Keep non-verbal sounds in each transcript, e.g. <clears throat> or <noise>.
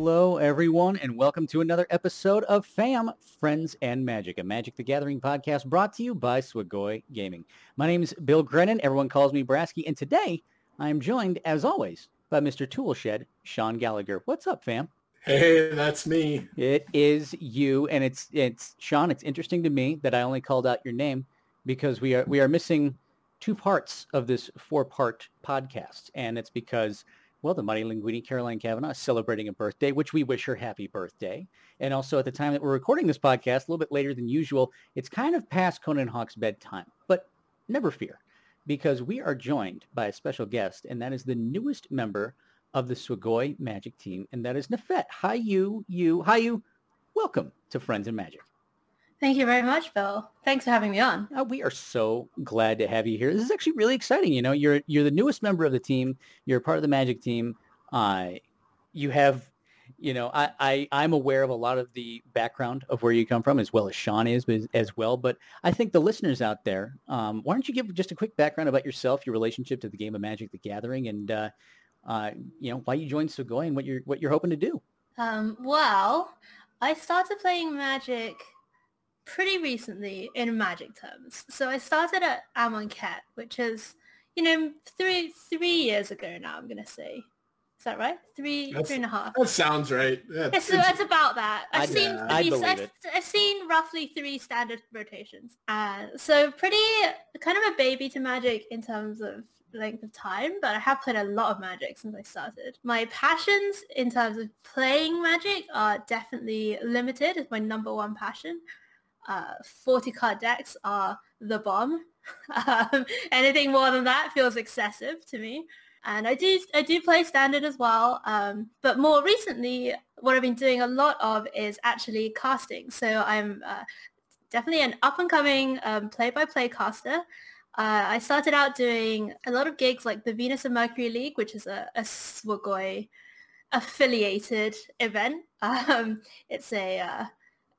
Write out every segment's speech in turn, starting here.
Hello, everyone, and welcome to another episode of FAM, Friends and Magic, a Magic the Gathering podcast brought to you by Swagoi Gaming. My name is Bill Grennan. Everyone calls me Brasky, and today I am joined, as always, by Mr. Toolshed, Sean Gallagher. What's up, fam? Hey, that's me. It is you, and it's it's Sean. It's interesting to me that I only called out your name because we are we are missing two parts of this four-part podcast, and it's because well, the Mighty Linguini, Caroline Kavanaugh, is celebrating a birthday, which we wish her happy birthday. And also at the time that we're recording this podcast, a little bit later than usual, it's kind of past Conan Hawk's bedtime. But never fear, because we are joined by a special guest, and that is the newest member of the Swagoi Magic team, and that is Nefet. Hi, you, you, hi, you. Welcome to Friends and Magic. Thank you very much, Bill. Thanks for having me on. Uh, we are so glad to have you here. This is actually really exciting. You know, you're you're the newest member of the team. You're part of the Magic team. Uh, you have, you know, I, I I'm aware of a lot of the background of where you come from, as well as Sean is as well. But I think the listeners out there, um, why don't you give just a quick background about yourself, your relationship to the game of Magic: The Gathering, and uh, uh, you know why you joined Swagoi and what you're what you're hoping to do. Um, well, I started playing Magic pretty recently in magic terms. So I started at Amonkhet, which is, you know, three three years ago now, I'm going to say. Is that right? Three, that's, three and a half. That sounds right. Yeah, it's, it's, about that. I've I'd, seen, i believe I've, it. I've seen roughly three standard rotations. Uh, so pretty, kind of a baby to Magic in terms of length of time, but I have played a lot of Magic since I started. My passions in terms of playing Magic are definitely limited. It's my number one passion uh, 40 card decks are the bomb. <laughs> um, anything more than that feels excessive to me. And I do I do play standard as well, um, but more recently, what I've been doing a lot of is actually casting. So I'm uh, definitely an up and coming um, play-by-play caster. Uh, I started out doing a lot of gigs like the Venus and Mercury League, which is a, a Swagoi affiliated event. <laughs> Um, it's a uh,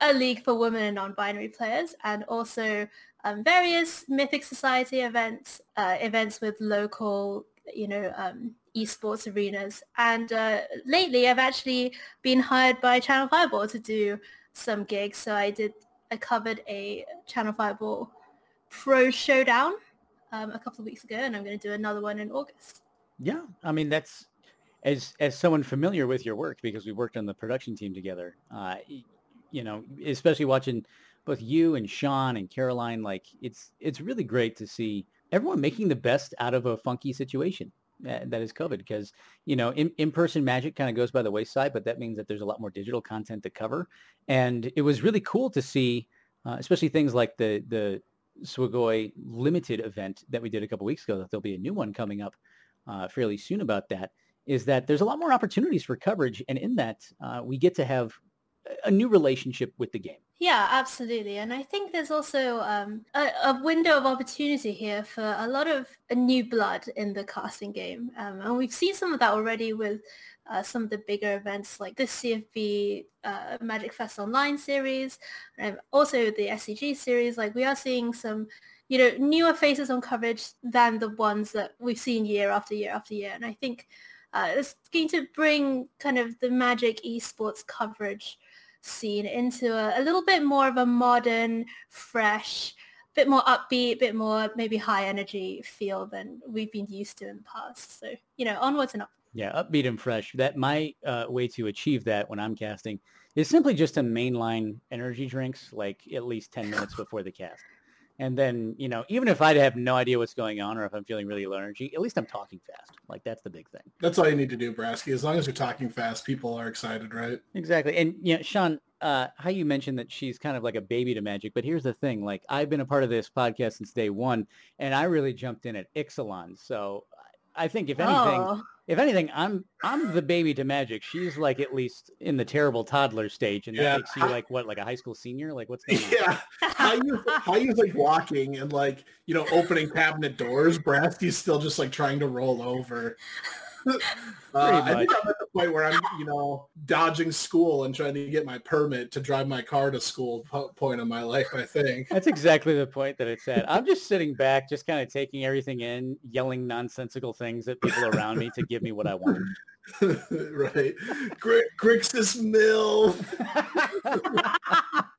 a league for women and non-binary players, and also um, various Mythic Society events, uh, events with local, you know, um, esports arenas. And uh, lately, I've actually been hired by Channel Fireball to do some gigs. So I did, I covered a Channel Fireball Pro Showdown um, a couple of weeks ago, and I'm going to do another one in August. Yeah, I mean that's as as someone familiar with your work because we worked on the production team together. Uh, you know, especially watching both you and Sean and Caroline, like it's it's really great to see everyone making the best out of a funky situation that is COVID because, you know, in, in-person magic kind of goes by the wayside, but that means that there's a lot more digital content to cover. And it was really cool to see, uh, especially things like the, the Swagoi limited event that we did a couple weeks ago, that there'll be a new one coming up uh, fairly soon about that, is that there's a lot more opportunities for coverage. And in that, uh, we get to have a new relationship with the game. Yeah, absolutely. And I think there's also um, a, a, window of opportunity here for a lot of new blood in the casting game. Um, and we've seen some of that already with uh, some of the bigger events like the CFB uh, Magic Fest Online series, and also the SCG series. Like we are seeing some, you know, newer faces on coverage than the ones that we've seen year after year after year. And I think uh, it's going to bring kind of the Magic esports coverage scene into a, a little bit more of a modern, fresh, bit more upbeat, bit more maybe high energy feel than we've been used to in the past. So, you know, onwards and up. Yeah, upbeat and fresh. That my uh, way to achieve that when I'm casting is simply just to mainline energy drinks like at least 10 minutes before the cast. And then, you know, even if I have no idea what's going on or if I'm feeling really low energy, at least I'm talking fast. Like that's the big thing. That's all you need to do, Brasky. As long as you're talking fast, people are excited, right? Exactly. And you know, Sean, uh, how you mentioned that she's kind of like a baby to magic, but here's the thing: like I've been a part of this podcast since day one, and I really jumped in at Ixalan. So I think if anything, oh if anything, I'm I'm the baby to Magic. She's like at least in the terrible toddler stage, and that yeah. makes you like what, like a high school senior? Like what's going on? Yeah, how you how you like walking and like you know opening cabinet doors. Brasky's still just like trying to roll over. <laughs> uh, I think I'm at the point where I'm, you know, dodging school and trying to get my permit to drive my car to school point in my life, I think. That's exactly the point that it's at. I'm just sitting back, just kind of taking everything in, yelling nonsensical things at people around me to give me what I want. <laughs> right. Grixis Mill. <laughs>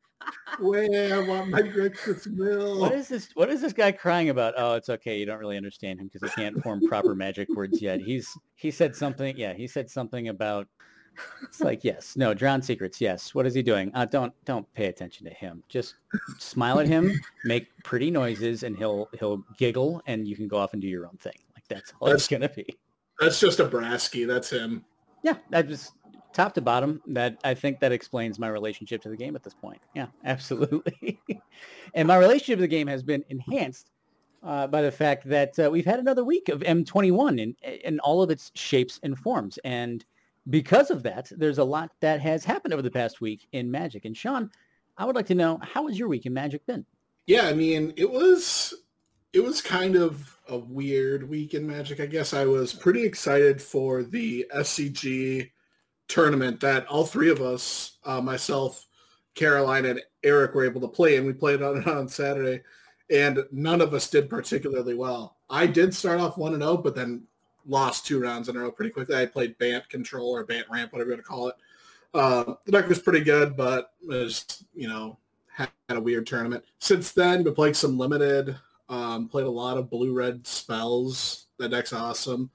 Where I want my Grixis Mill. What is this? What is this guy crying about? Oh, it's okay. You don't really understand him because he can't form proper magic words yet. He's he said something. Yeah, he said something about. It's like yes, no, drown secrets. Yes. What is he doing? Uh, don't don't pay attention to him. Just smile at him, make pretty noises, and he'll he'll giggle, and you can go off and do your own thing. Like that's all that's, it's gonna be. That's just a Brasky. That's him. Yeah, that just top to bottom, that I think that explains my relationship to the game at this point. Yeah, <laughs> absolutely. and my relationship to the game has been enhanced uh, by the fact that uh, we've had another week of M21 in in all of its shapes and forms, and because of that, there's a lot that has happened over the past week in Magic. And Sean, I would like to know how has your week in Magic been? Yeah, I mean, it was it was kind of a weird week in Magic. I guess I was pretty excited for the SCG tournament that all three of us, uh, myself, Caroline, and Eric were able to play, and we played on <laughs> on Saturday, and none of us did particularly well. I did start off one and zero, oh, but then lost two rounds in a row pretty quickly. I played Bant Control or Bant Ramp, whatever you want to call it. Uh, the deck was pretty good, but was you know had a weird tournament. Since then, been playing some limited. Um, played a lot of blue red spells. That deck's awesome.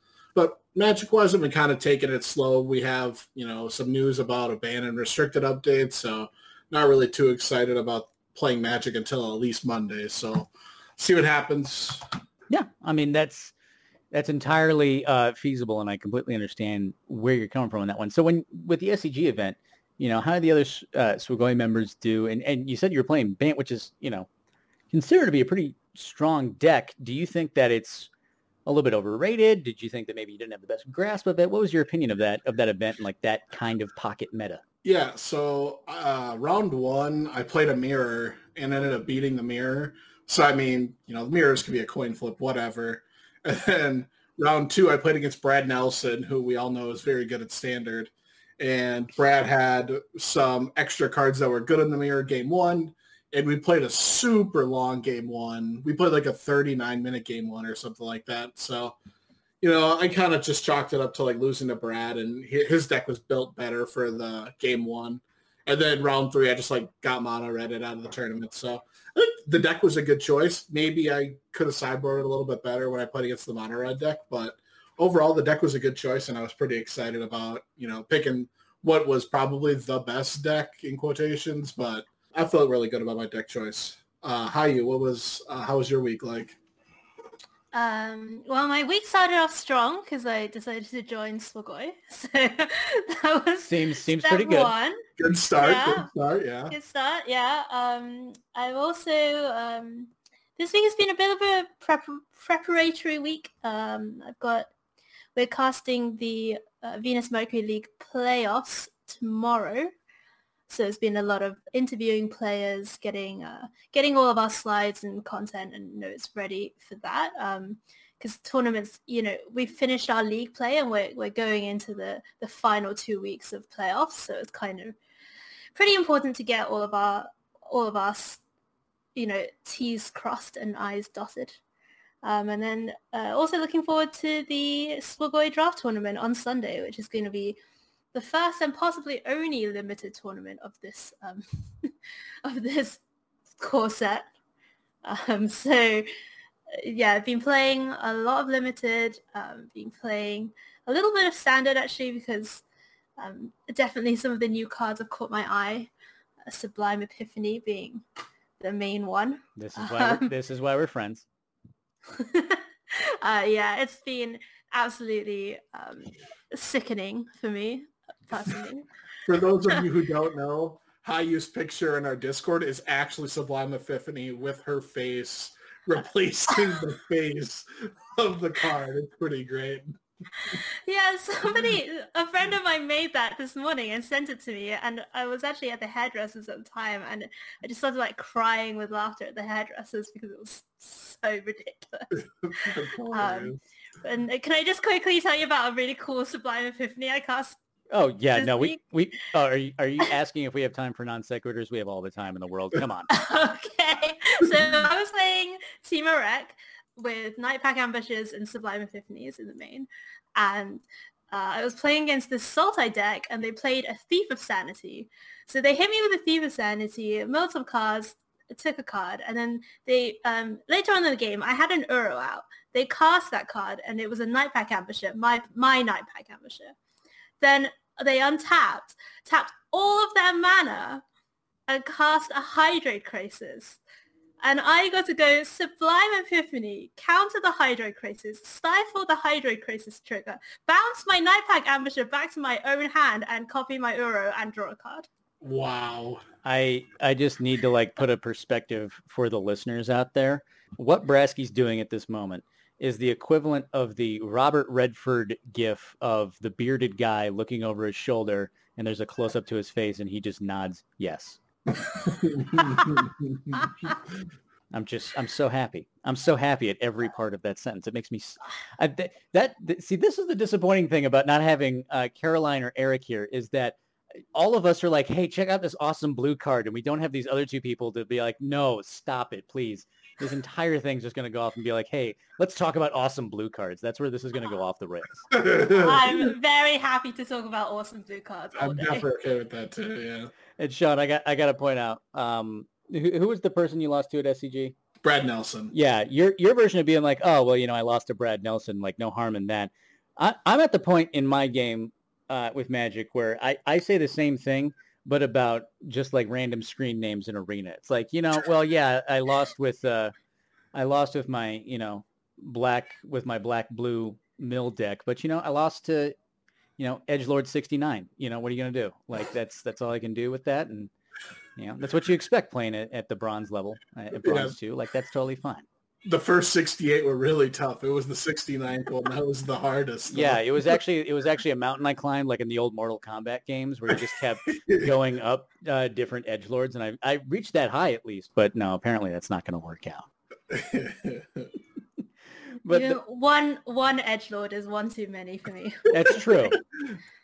Magic wise, I've been kind of taking it slow. We have, you know, some news about a ban and restricted updates, so not really too excited about playing Magic until at least Monday. So see what happens. Yeah, I mean that's that's entirely uh, feasible, and I completely understand where you're coming from on that one. So when with the SCG event, you know, how do the other uh, members do? And and you said you were playing Bant, which is you know considered to be a pretty strong deck. Do you think that it's a little bit overrated? Did you think that maybe you didn't have the best grasp of it? What was your opinion of that of that event and like that kind of pocket meta? Yeah, so uh, round one, I played a mirror and ended up beating the mirror. So I mean, you know, the mirrors could be a coin flip, whatever. <laughs> And then round two, I played against Brad Nelson, who we all know is very good at standard. And Brad had some extra cards that were good in the mirror game one and we played a super long game one. We played like a 39 minute game one or something like that. So, you know, I kind of just chalked it up to like losing to Brad, and his deck was built better for the game one. And then round three, I just like got mono redded out of the tournament. So I think the deck was a good choice. Maybe I could have sideboarded a little bit better when I played against the mono red deck, but overall the deck was a good choice, and I was pretty excited about you know picking what was probably the best deck in quotations, but I felt really good about my deck choice. Uh, how you? What was? Uh, how was your week like? Um, well, my week started off strong because I decided to join Swagoi. <laughs> So that was seems seems pretty good. One. Good start. Yeah. Good start. Yeah. Good start. Yeah. Um, I've also um, this week has been a bit of a prep- preparatory week. Um, I've got we're casting the uh, Venus Mercury League playoffs tomorrow. So it's been a lot of interviewing players, getting uh, getting all of our slides and content and notes ready for that. Because um, tournaments, you know, we've finished our league play and we're, we're going into the, the final two weeks of playoffs. So it's kind of pretty important to get all of our all of us, you know, T's crossed and I's dotted. Um, and then uh, also looking forward to the Swagoi draft tournament on Sunday, which is going to be the first and possibly only limited tournament of this um, <laughs> of this core set. Um, so yeah, I've been playing a lot of limited, um, been playing a little bit of standard actually because um, definitely some of the new cards have caught my eye. Uh, Sublime Epiphany being the main one. This is why we're, this is why we're friends. <laughs> uh, yeah, it's been absolutely um, sickening for me <laughs> For those of you who don't know, Hayu's picture in our Discord is actually Sublime Epiphany with her face <laughs> replacing the <laughs> face of the card. It's pretty great. Yeah, somebody, a friend of mine made that this morning and sent it to me, and I was actually at the hairdressers at the time, and I just started like crying with laughter at the hairdressers because it was so ridiculous. um, And can I just quickly tell you about a really cool Sublime Epiphany I cast Oh yeah, no, we we oh, are you are you <laughs> asking if we have time for non sequiturs? We have all the time in the world. Come on. okay, so I was playing Temur Rec with Nightpack Ambushes and Sublime Epiphanies in the main, and uh, I was playing against this Sultai deck, and they played a Thief of Sanity. So they hit me with a Thief of Sanity, milled some cards, took a card, and then they um, later on in the game, I had an Uro out. They cast that card, and it was a Nightpack Ambusher, my my Nightpack Ambusher. Then they untapped, tapped all of their mana, and cast a Hydroid Krasis. And I got to go Sublime Epiphany, counter the Hydroid Krasis, stifle the Hydroid Krasis trigger, bounce my Nightpack Ambusher back to my own hand, and copy my Uro and draw a card. Wow. I I just need to like put a perspective for the listeners out there. What Brasky's doing at this moment is the equivalent of the Robert Redford gif of the bearded guy looking over his shoulder and there's a close up to his face and he just nods yes. I'm just I'm so happy. I'm so happy at every part of that sentence. It makes me I, that, that see this is the disappointing thing about not having uh, Caroline or Eric here is that all of us are like, hey, check out this awesome blue card, and we don't have these other two people to be like, no, stop it, please this entire thing's just going to go off and be like, hey, let's talk about awesome blue cards. That's where this is going to go off the rails. I'm <laughs> very happy to talk about awesome blue cards. I'm definitely okay with that too. <laughs> Yeah. And Sean, I got I got to point out, um, who, who was the person you lost to at SCG? Brad Nelson. Yeah, your your version of being like, oh well, you know, I lost to Brad Nelson. Like, no harm in that. I, I'm at the point in my game uh, with Magic where I, I say the same thing, but about just like random screen names in arena. It's like, you know, well, yeah, I lost with, uh, I lost with my, you know, black with my black blue mill deck, but you know, I lost to, you know, Edge Lord 69. You know, what are you going to do? Like that's, that's all I can do with that. And, you know, that's what you expect playing at, at the bronze level, uh, at bronze yeah. two. Like that's totally fine the first 68 were really tough. It was the 69th one that was the hardest. Though. Yeah, it was actually it was actually a mountain I climbed like in the old Mortal Kombat games where you just kept <laughs> going up uh, different edge lords, and I I reached that high at least, but no, apparently that's not going to work out. <laughs> but you know, the, one one edge lord is one too many for me. <laughs> that's true.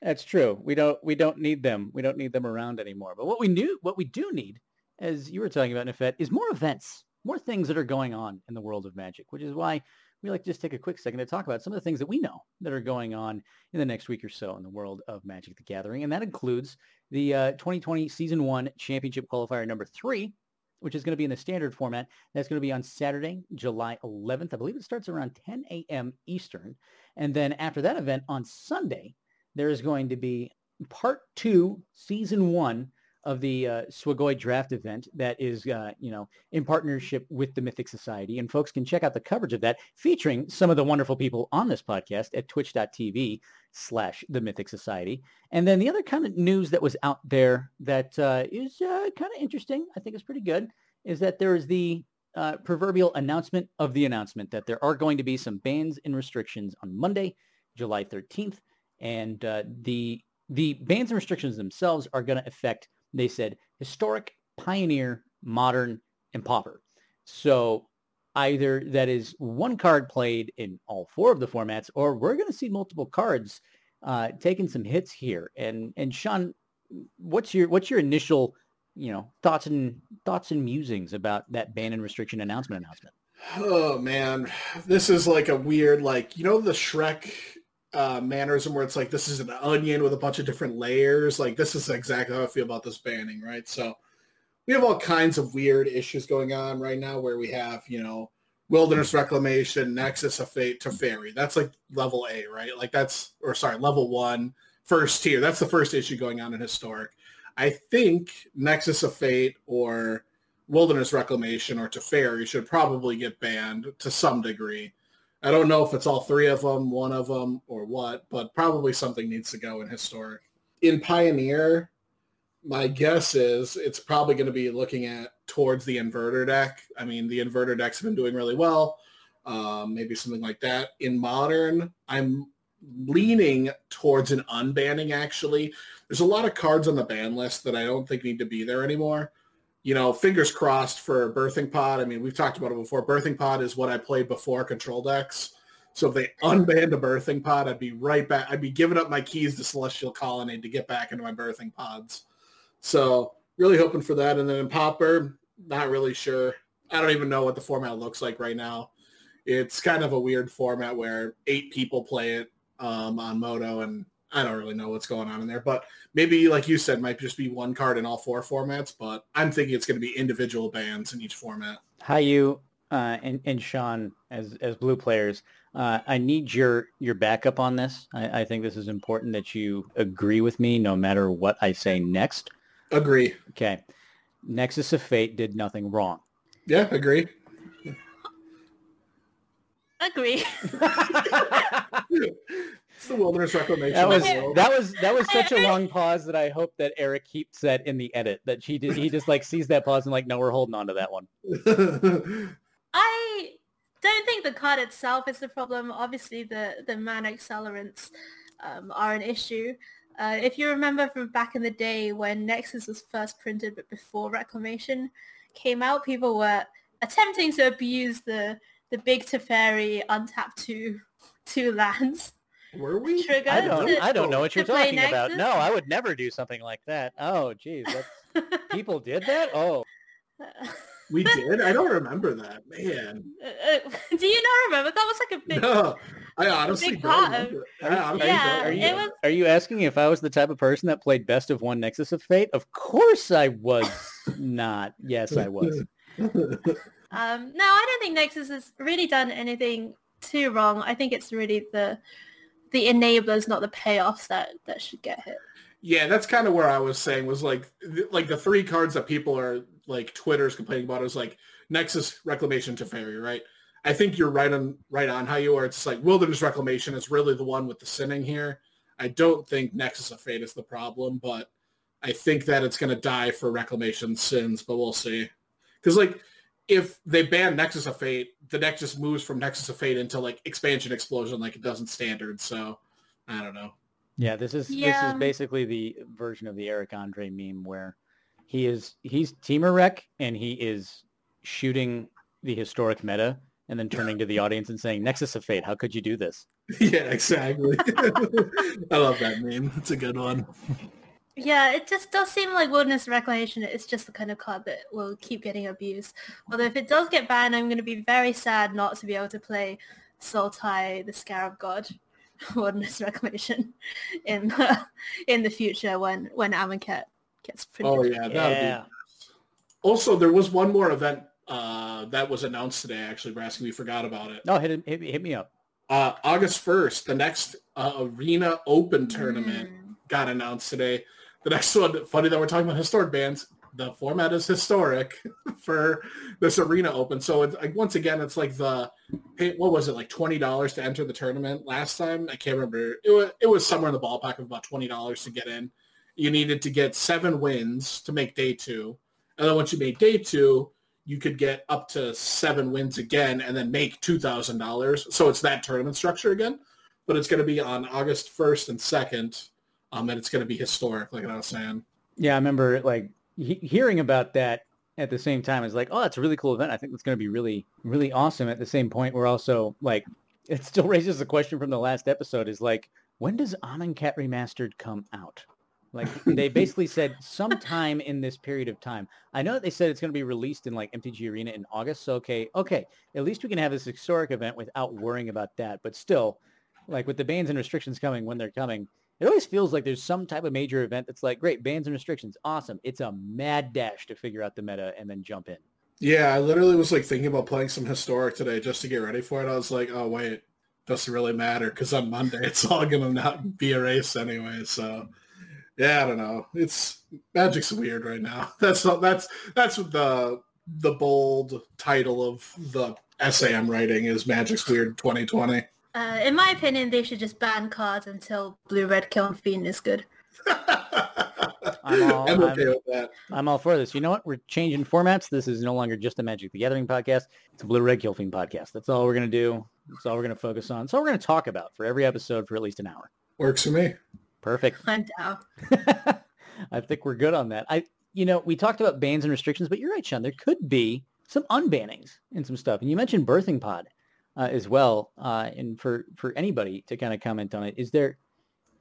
That's true. We don't we don't need them. We don't need them around anymore. But what we knew what we do need, as you were talking about, Nefet, is more events more things that are going on in the world of magic, which is why we like to just take a quick second to talk about some of the things that we know that are going on in the next week or so in the world of Magic the Gathering. And that includes the uh, 2020 Season 1 Championship Qualifier number 3, which is going to be in the standard format. That's going to be on Saturday, July 11th. I believe it starts around 10 a.m. Eastern. And then after that event on Sunday, there is going to be part two, Season 1 of the uh, Swagoi draft event that is, uh, you know, in partnership with the Mythic Society. And folks can check out the coverage of that featuring some of the wonderful people on this podcast at twitch.tv slash the Mythic Society. And then the other kind of news that was out there that uh, is uh, kind of interesting, I think is pretty good, is that there is the uh, proverbial announcement of the announcement that there are going to be some bans and restrictions on Monday, July 13th. And uh, the the bans and restrictions themselves are going to affect they said historic, pioneer, modern, and pauper. So either that is one card played in all four of the formats, or we're going to see multiple cards uh, taking some hits here. And and Sean, what's your what's your initial you know thoughts and thoughts and musings about that ban and restriction announcement announcement? Oh man, this is like a weird like you know the Shrek uh, mannerism where it's like this is an onion with a bunch of different layers. Like this is exactly how I feel about this banning, right? So we have all kinds of weird issues going on right now where we have, you know, wilderness reclamation, nexus of fate Teferi. That's like level A, right? Like that's or sorry, level one, first tier. That's the first issue going on in historic. I think Nexus of Fate or Wilderness Reclamation or Teferi should probably get banned to some degree. I don't know if it's all three of them, one of them, or what, but probably something needs to go in historic. In Pioneer, my guess is it's probably going to be looking at towards the inverter deck. I mean, the inverter decks have been doing really well. Um, maybe something like that. In Modern, I'm leaning towards an unbanning, actually. There's a lot of cards on the ban list that I don't think need to be there anymore you know, fingers crossed for Birthing Pod. I mean, we've talked about it before. Birthing Pod is what I played before Control Decks. So if they unbanned a birthing pod, I'd be right back. I'd be giving up my keys to Celestial Colonnade to get back into my birthing pods. So really hoping for that. And then in Pauper, not really sure. I don't even know what the format looks like right now. It's kind of a weird format where eight people play it um, on Moto, and I don't really know what's going on in there. But maybe, like you said, might just be one card in all four formats. But I'm thinking it's going to be individual bands in each format. How you uh, and, and Sean as as blue players, uh, I need your your backup on this. I, I think this is important that you agree with me no matter what I say next. Agree. Okay. Nexus of Fate did nothing wrong. Yeah, agree. Agree. <laughs> <laughs> <laughs> it's the wilderness reclamation. That was that was that was such a long pause that I hope that Eric keeps that in the edit. That she did, he just like sees that pause and like, no, we're holding on to that one. <laughs> I don't think the card itself is the problem. Obviously, the the mana accelerants um, are an issue. Uh, if you remember from back in the day when Nexus was first printed, but before Reclamation came out, people were attempting to abuse the the big Teferi untapped two two lands. Were we? Trigger I don't. To, I don't know what you're talking about. No, I would never do something like that. Oh, geez, <laughs> people did that. Oh. We did. I don't remember that, man. Uh, <laughs> uh, do you not remember? That was like a big. No, I honestly don't. Remember. I honestly yeah, don't it was. Are you asking if I was the type of person that played Best of One Nexus of Fate? Of course, I was not. Yes, I was. <laughs> um, no, I don't think Nexus has really done anything too wrong. I think it's really the the enablers, not the payoffs, that that should get hit. Yeah, that's kind of where I was saying was like like the three cards that people are like Twitter's complaining about is like Nexus Reclamation Teferi, right? I think you're right on right on how you are. It's like Wilderness Reclamation is really the one with the sinning here. I don't think Nexus of Fate is the problem, but I think that it's going to die for Reclamation sins, but we'll see. Because like if they ban Nexus of Fate, the deck just moves from Nexus of Fate into like Expansion Explosion like it does in Standard. So I don't know. Yeah, this is yeah. this is basically the version of the Eric Andre meme where he is he's Temur Rec and he is shooting the historic meta and then turning to the audience and saying, Nexus of Fate, how could you do this? <laughs> Yeah, exactly. <laughs> I love that meme. It's a good one. Yeah, it just does seem like Wilderness Reclamation is just the kind of card that will keep getting abused. Although if it does get banned, I'm going to be very sad not to be able to play Sultai, the Scarab God, <laughs> Wilderness Reclamation in the, in the future when when Amonkhet gets printed. Oh yeah, yeah. Be... Also, there was one more event uh, that was announced today. Actually, Brasky, we forgot about it. No, hit, hit, hit me up. Uh, August 1st, the next uh, Arena Open tournament mm. got announced today. The next one, funny that we're talking about historic bands, the format is historic <laughs> for this Arena Open. So it's like, once again, it's like the, what was it, like $20 to enter the tournament last time? I can't remember. It was, it was somewhere in the ballpark of about $20 to get in. You needed to get seven wins to make day two. And then once you made day two, you could get up to seven wins again and then make $2,000. So it's that tournament structure again, but it's going to be on August 1st and 2nd. Um, and it's going to be historic, like I was saying. Yeah, I remember like he- hearing about that at the same time is like, oh, that's a really cool event. I think it's going to be really, really awesome. At the same point, we're also like, <laughs> it still raises the question from the last episode is like, when does Amonkhet Remastered come out? Like <laughs> they basically said sometime in this period of time. I know that they said it's going to be released in like MTG Arena in August. So okay, okay, at least we can have this historic event without worrying about that. But still, like with the bans and restrictions coming when they're coming, it always feels like there's some type of major event that's like, great, bans and restrictions, awesome. It's a mad dash to figure out the meta and then jump in. Yeah, I literally was like thinking about playing some historic today just to get ready for it. I was like, oh wait, doesn't really matter because on Monday <laughs> it's all gonna not be a race anyway. So yeah, I don't know. It's Magic's weird right now. <laughs> That's that's that's the the bold title of the essay I'm writing is Magic's weird 2020. Uh, in my opinion, they should just ban cards until Blue Red Kiln Fiend is good. <laughs> I'm all, I'm okay I'm, with that. I'm all for this. You know what? We're changing formats. This is no longer just a Magic the Gathering podcast. It's a Blue Red Kiln Fiend podcast. That's all we're going to do. That's all we're going to focus on. So we're going to talk about for every episode for at least an hour. Works for me. Perfect. <laughs> I'm down. <laughs> I think we're good on that. I, you know, we talked about bans and restrictions, but you're right, Sean. There could be some unbannings and some stuff. And you mentioned Birthing Pod. Uh, as well, uh, and for for anybody to kind of comment on it. Is there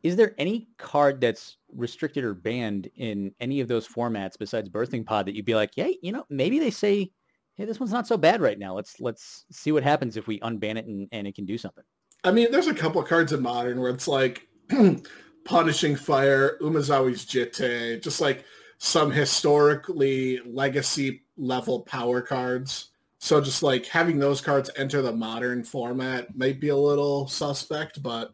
is there any card that's restricted or banned in any of those formats besides Birthing Pod that you'd be like, yeah, you know, maybe they say, hey, this one's not so bad right now. Let's let's see what happens if we unban it and, and it can do something. I mean, there's a couple of cards in Modern where it's like <clears throat> Punishing Fire, Umezawa's Jitte, just like some historically legacy level power cards. So just like having those cards enter the modern format might be a little suspect, but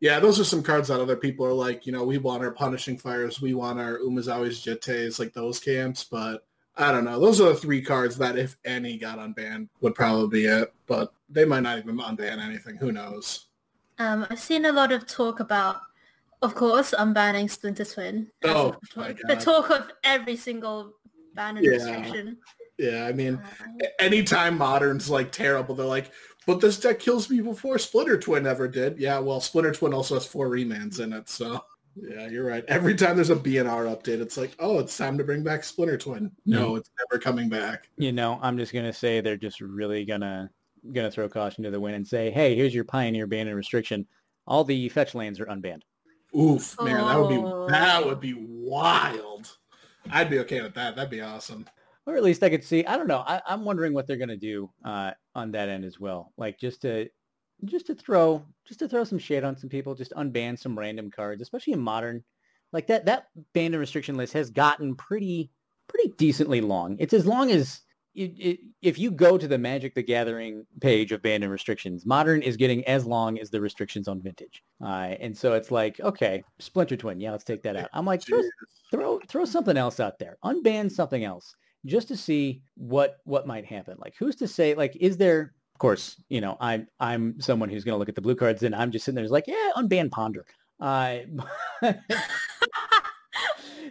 yeah, those are some cards that other people are like, you know, we want our Punishing Fires, we want our Umezawa's Jittes, like those camps, but I don't know. Those are the three cards that, if any, got unbanned would probably be it, but they might not even unban anything. Who knows? Um, I've seen a lot of talk about, of course, unbanning Splinter Twin. Oh, the talk of every single ban and yeah. restriction. Yeah, I mean, uh, anytime Modern's like terrible, they're like, but this deck kills me before Splinter Twin ever did. Yeah, well, Splinter Twin also has four remands in it, so yeah, you're right. Every time there's a BNR update, it's like, oh, it's time to bring back Splinter Twin. No, mm-hmm. it's never coming back. You know, I'm just gonna say they're just really gonna gonna throw caution to the wind and say, hey, here's your Pioneer ban and restriction. All the fetch lands are unbanned. Oof, man, oh. that would be that would be wild. I'd be okay with that. That'd be awesome or at least I could see. I don't know. I, am wondering what they're going to do uh, on that end as well. Like just to just to throw just to throw some shade on some people, just unban some random cards, especially in modern. Like that that ban and restriction list has gotten pretty pretty decently long. It's as long as it, it, if you go to the Magic the Gathering page of ban and restrictions, modern is getting as long as the restrictions on vintage. Uh, and so it's like, okay, Splinter Twin, yeah, let's take that out. I'm like, throw, throw throw something else out there, unban something else just to see what what might happen. Like who's to say like is there of course, you know, I'm I'm someone who's going to look at the blue cards and I'm just sitting there like, yeah, unban ponder. Uh, <laughs>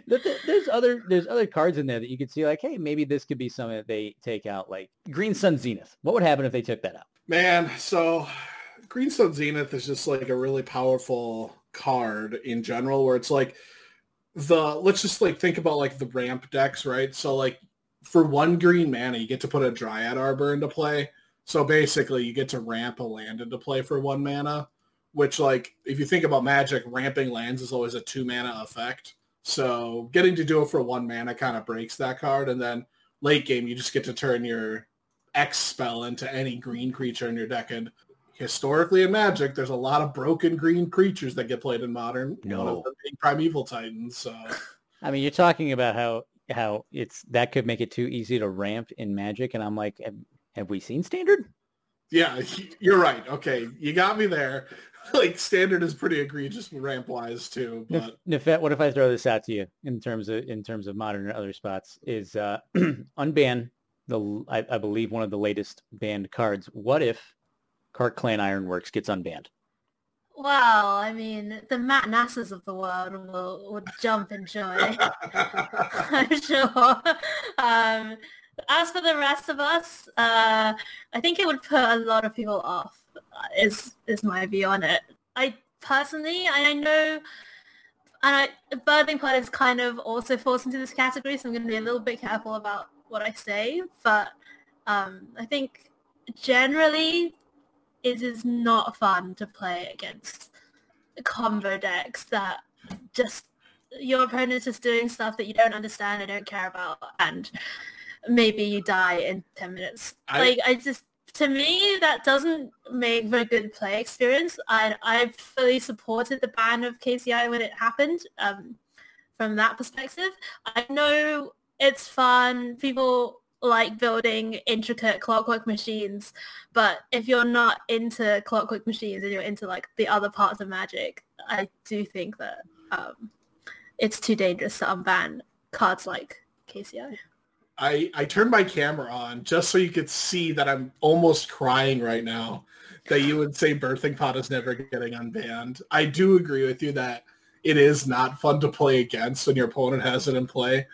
there's other there's other cards in there that you could see like, hey, maybe this could be something that they take out, like Green Sun Zenith. What would happen if they took that out? Man, so Green Sun Zenith is just like a really powerful card in general, where it's like the let's just like think about like the ramp decks, right? So like for one green mana, you get to put a Dryad Arbor into play. So basically, you get to ramp a land into play for one mana, which, like, if you think about Magic, ramping lands is always a two mana effect. So getting to do it for one mana kind of breaks that card. And then late game, you just get to turn your X spell into any green creature in your deck. And historically in Magic, there's a lot of broken green creatures that get played in Modern. No. One of them being Primeval Titans. So. <laughs> I mean, you're talking about how how it's that could make it too easy to ramp in Magic, and I'm like, have, have we seen Standard? Yeah, you're right. Okay, you got me there. <laughs> Like Standard is pretty egregious ramp wise too. But Nefet, what if I throw this out to you in terms of in terms of modern and other spots? Is uh, <clears throat> unban the I, I believe one of the latest banned cards. What if Krark-Clan Ironworks gets unbanned? Well, I mean, the Matt of the world will would jump in joy. <laughs> I'm sure. Um, as for the rest of us, uh, I think it would put a lot of people off. Is is my view on it. I personally, I know, and I, birthing pod is kind of also falls into this category, so I'm going to be a little bit careful about what I say. But um, I think generally it is not fun to play against combo decks that just your opponent's just doing stuff that you don't understand and don't care about and maybe you die in 10 minutes. I, like I just to me that doesn't make for a good play experience. I I fully supported the ban of KCI when it happened. Um, from that perspective, I know it's fun. People like building intricate clockwork machines but if you're not into clockwork machines and you're into like the other parts of magic i do think that um, it's too dangerous to unban cards like kci I, I turned my camera on just so you could see that I'm almost crying right now that you would say birthing pod is never getting unbanned. I do agree with you that it is not fun to play against when your opponent has it in play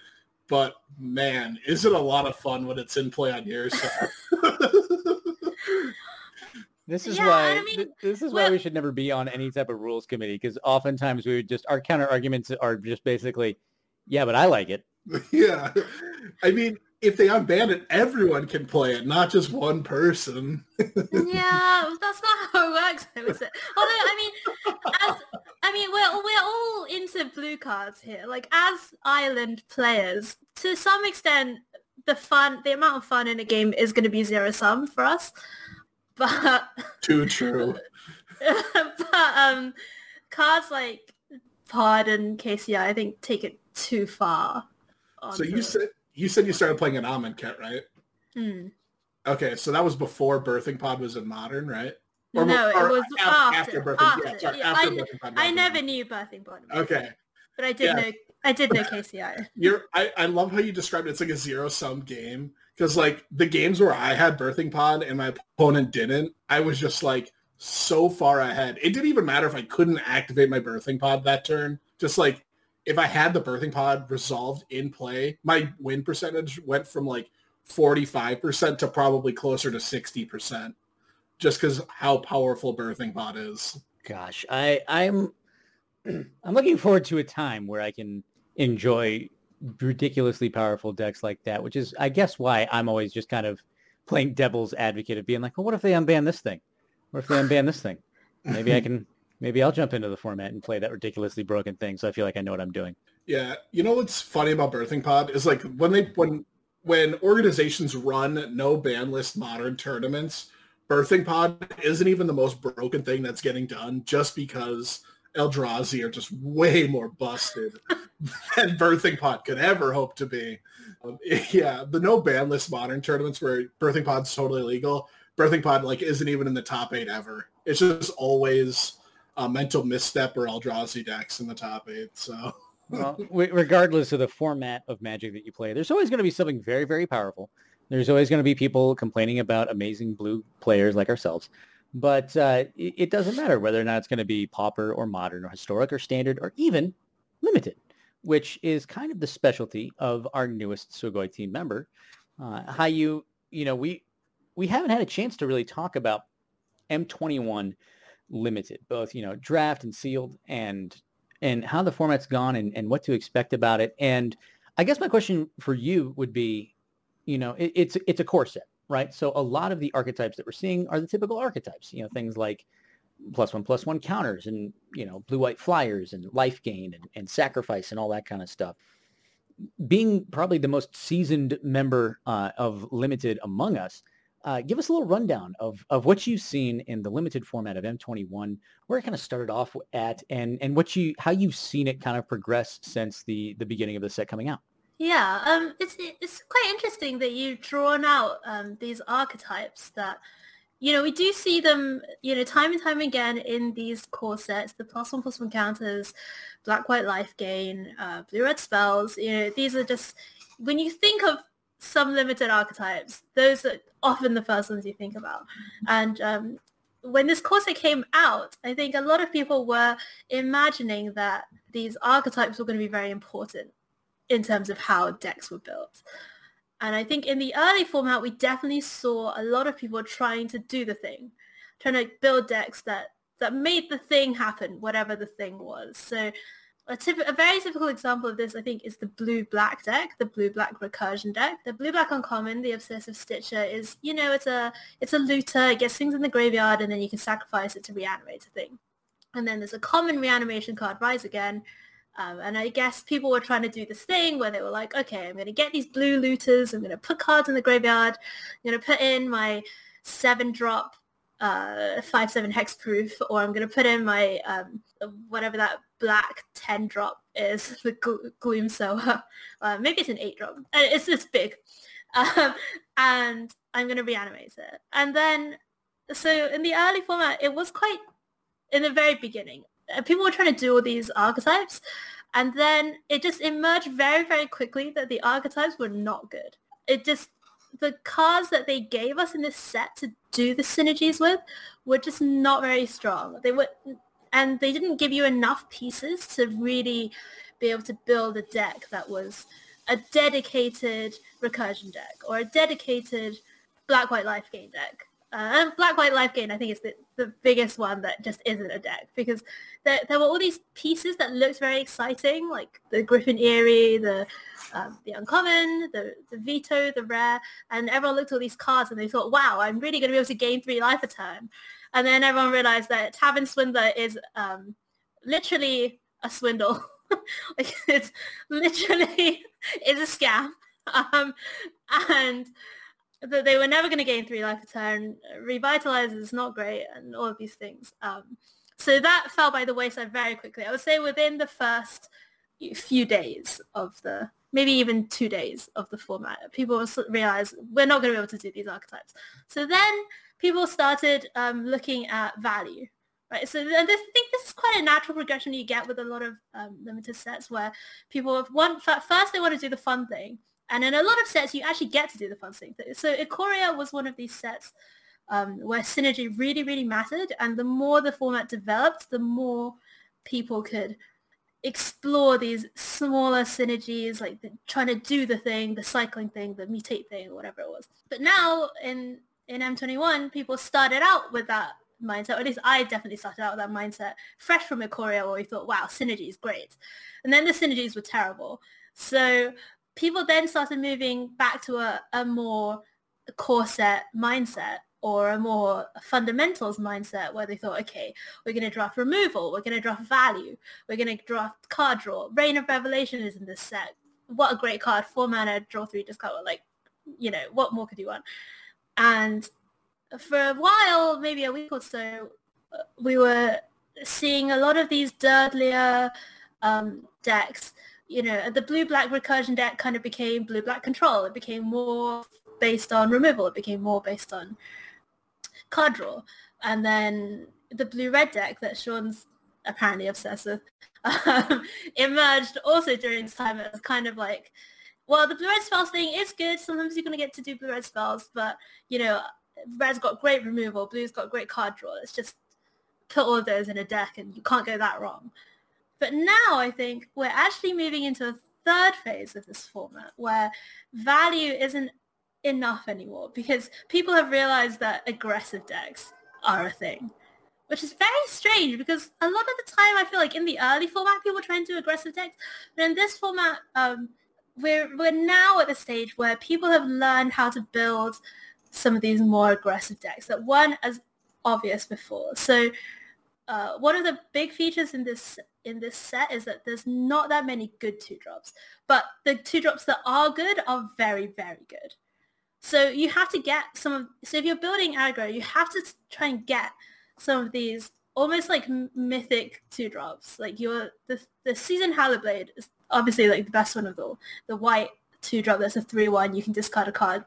but man, is it a lot of fun when it's in play on your side. <laughs> This is yeah, why I mean, this is why we should never be on any type of rules committee because oftentimes we would just our counter arguments are just basically, yeah, but I like it. <laughs> Yeah, I mean, if they unban it, everyone can play it, not just one person. <laughs> yeah, that's not how it works, though, is it? Although, I mean, as, I mean, we're we're all into blue cards here. Like as island players, to some extent, the fun, the amount of fun in a game is going to be zero sum for us. <laughs> But too true. <laughs> but um, cards like Pod and KCI, I think, take it too far. So you said you said you started playing an Amonkhet, right? Hmm. Okay, so that was before Birthing Pod was in Modern, right? Or, no, or it was after. After Birthing, after, yeah, sorry, yeah, after I, Birthing Pod. I never knew Birthing Pod. Okay. But I did yeah. know I did know <laughs> KCI. You're I, I love how you described it. It's like a zero sum game. Because like the games where I had Birthing Pod and my opponent didn't, I was just like so far ahead. It didn't even matter if I couldn't activate my Birthing Pod that turn. Just like if I had the birthing pod resolved in play, my win percentage went from like 45% to probably closer to 60% just because how powerful birthing pod is. Gosh, I, I'm <clears throat> I'm looking forward to a time where I can enjoy ridiculously powerful decks like that, which is I guess why I'm always just kind of playing devil's advocate of being like, well, what if they unban this thing? What if they unban this thing? Maybe I can maybe I'll jump into the format and play that ridiculously broken thing. So I feel like I know what I'm doing. Yeah, you know what's funny about Birthing Pod is like when they when when organizations run no ban list modern tournaments, Birthing Pod isn't even the most broken thing that's getting done just because Eldrazi are just way more busted <laughs> than Birthing Pod could ever hope to be. Um, <laughs> yeah, the no ban list modern tournaments where Birthing Pod's totally legal, Birthing Pod like isn't even in the top eight ever. It's just always a mental misstep or Eldrazi decks in the top eight. So, <laughs> well, <laughs> regardless of the format of Magic that you play, there's always going to be something very, very powerful. There's always going to be people complaining about amazing blue players like ourselves. But uh, it, doesn't matter whether or not it's going to be pauper or modern or historic or standard or even limited, which is kind of the specialty of our newest Sugoi team member. Uh, how you, you know, we we haven't had a chance to really talk about M21 limited, both you know draft and sealed, and and how the format's gone and, and what to expect about it. And I guess my question for you would be, you know, it, it's it's a core set, right? So a lot of the archetypes that we're seeing are the typical archetypes, you know, things like plus one plus one counters and you know blue white flyers and life gain and, and sacrifice and all that kind of stuff being probably the most seasoned member uh, of limited among us uh, give us a little rundown of, of what you've seen in the limited format of M21, where it kind of started off at, and, and what you how you've seen it kind of progress since the, the beginning of the set coming out. Yeah, um, it's it's quite interesting that you've drawn out um, these archetypes that, you know, we do see them, you know, time and time again in these core sets, the plus one plus one counters, black white life gain, uh, blue red spells. You know, these are just when you think of some limited archetypes. Those are often the first ones you think about. And um, when this core set came out, I think a lot of people were imagining that these archetypes were going to be very important in terms of how decks were built. And I think in the early format, we definitely saw a lot of people trying to do the thing, trying to build decks that, that made the thing happen, whatever the thing was. So a, a very typical example of this, I think, is the blue-black deck, the blue-black recursion deck. The blue-black uncommon, the Obsessive Stitcher, is, you know, it's a it's a looter. It gets things in the graveyard, and then you can sacrifice it to reanimate a thing. And then there's a common reanimation card, Rise Again. Um, and I guess people were trying to do this thing where they were like, okay, I'm going to get these blue looters. I'm going to put cards in the graveyard. I'm going to put in my seven drop uh, five seven hexproof, or I'm going to put in my um, whatever that black 10 drop is, <laughs> the Gloom Sower. <laughs> Uh, maybe it's an 8 drop. Uh, it's, it's big. <laughs> Um, and I'm going to reanimate it. And then, so in the early format, it was quite, in the very beginning, uh, people were trying to do all these archetypes. And then it just emerged very, very quickly that the archetypes were not good. It just, the cards that they gave us in this set to do the synergies with were just not very strong. They were and they didn't give you enough pieces to really be able to build a deck that was a dedicated recursion deck or a dedicated black white life gain deck Uh, and Black White Life Gain, I think, is the, the biggest one that just isn't a deck because there, there were all these pieces that looked very exciting, like the Griffin Aerie the um, the uncommon, the, the Vito, the rare, and everyone looked at all these cards and they thought, wow, I'm really going to be able to gain three life a turn. And then everyone realized that Tavern Swindler is um, literally a swindle. <laughs> like it's literally <laughs> is a scam. <laughs> Um, and that they were never going to gain three life a turn. Revitalize is not great and all of these things. Um, so that fell by the wayside very quickly. I would say within the first few days of the, maybe even two days of the format, people realized we're not going to be able to do these archetypes. So then people started um, looking at value. Right, so I think this is quite a natural progression you get with a lot of um, limited sets where people want first they want to do the fun thing, and in a lot of sets, you actually get to do the fun thing. So Ikoria was one of these sets um, where synergy really, really mattered. And the more the format developed, the more people could explore these smaller synergies, like the, trying to do the thing, the cycling thing, the mutate thing, whatever it was. But now in, in M21, people started out with that mindset, or at least I definitely started out with that mindset, fresh from Ikoria where we thought, wow, synergy is great. And then the synergies were terrible. So people then started moving back to a, a more core set mindset or a more fundamentals mindset where they thought, okay, we're going to draft removal, we're going to draft value, we're going to draft card draw. Rain of Revelation is in this set. What a great card. Four mana, draw three, discard. Like, you know, what more could you want? And for a while, maybe a week or so, we were seeing a lot of these dirtlier um, decks you know, the blue-black recursion deck kind of became blue-black control. It became more based on removal. It became more based on card draw. And then the blue-red deck that Sean's apparently obsessed with <laughs> um, emerged also during this time as kind of like, well, the blue-red spells thing is good. Sometimes you're going to get to do blue-red spells, but, you know, red's got great removal, blue's got great card draw. Let's just put all of those in a deck and you can't go that wrong. But now I think we're actually moving into a third phase of this format where value isn't enough anymore because people have realized that aggressive decks are a thing which is very strange because a lot of the time I feel like in the early format people try to do aggressive decks, but in this format um, we're we're now at the stage where people have learned how to build some of these more aggressive decks that weren't as obvious before. So uh, one of the big features in this in this set is that there's not that many good two drops, but the two drops that are good are very very good. So you have to get some of. So if you're building aggro, you have to try and get some of these almost like mythic two drops. Like your the the season Hallowblade is obviously like the best one of all. The white two drop that's a three one. You can discard a card,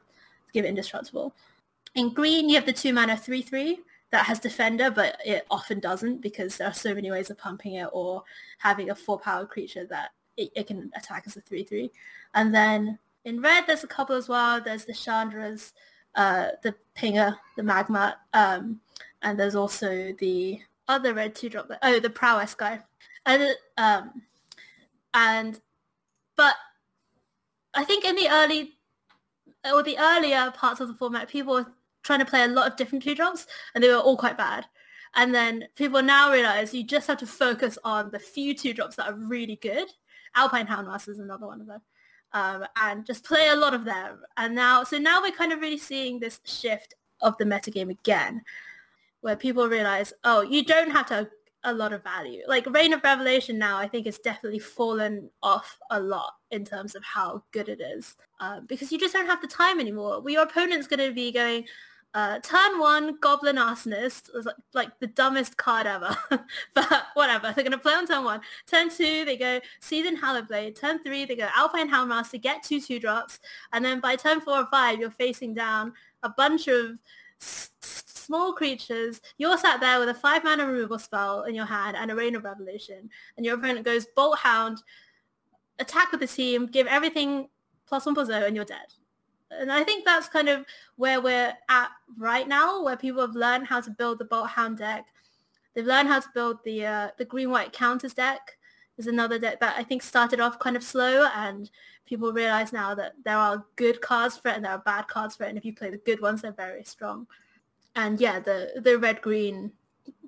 give it indestructible. In green, you have the two mana three three that has defender, but it often doesn't because there are so many ways of pumping it or having a four power creature that it, it can attack as a three three. And then in red, there's a couple as well. There's the Chandra's, uh, the Pinger, the Magmutt, um, and there's also the other red two drop. Oh, the Prowess guy, and um, and but I think in the early or the earlier parts of the format, people were trying to play a lot of different two drops and they were all quite bad. And then people now realize you just have to focus on the few two drops that are really good. Alpine Houndmaster is another one of them. Um, and just play a lot of them. And now, so now we're kind of really seeing this shift of the metagame again, where people realize, oh, you don't have to a lot of value. Like Rain of Revelation now, I think it's definitely fallen off a lot in terms of how good it is, um, because you just don't have the time anymore. Well, your opponent's going to be going, uh, turn one, Goblin Arsonist like, the dumbest card ever, <laughs> but whatever. They're gonna play on turn one. Turn two, they go Season Hallowblade. Turn three, they go Alpine Houndmaster, get two two drops, and then by turn four or five, you're facing down a bunch of small creatures. You're sat there with a five mana removal spell in your hand and a Rain of Revelation, and your opponent goes Bolt Hound, attack with the team, give everything plus one plus zero, and you're dead and I think that's kind of where we're at right now, where people have learned how to build the Bolt Hound deck. They've learned how to build the uh, the green white counters deck. Is another deck that I think started off kind of slow, and people realize now that there are good cards for it and there are bad cards for it, and if you play the good ones, they're very strong. And yeah, the the red green